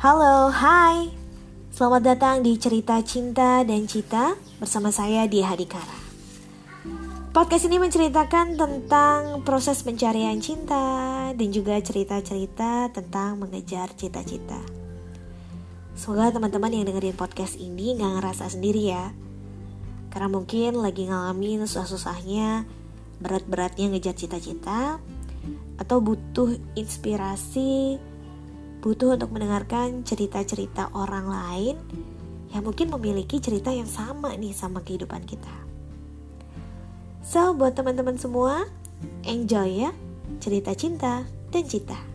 Halo, hai. Selamat datang di Cerita Cinta dan Cita bersama saya Dia Hadikara. Podcast ini menceritakan tentang proses pencarian cinta dan juga cerita-cerita tentang mengejar cita-cita. Semoga teman-teman yang dengerin podcast ini gak ngerasa sendiri ya. Karena mungkin lagi ngalamin susah-susahnya, berat-beratnya ngejar cita-cita, atau butuh inspirasi butuh untuk mendengarkan cerita-cerita orang lain yang mungkin memiliki cerita yang sama nih sama kehidupan kita. So, buat teman-teman semua, enjoy ya cerita cinta dan cita.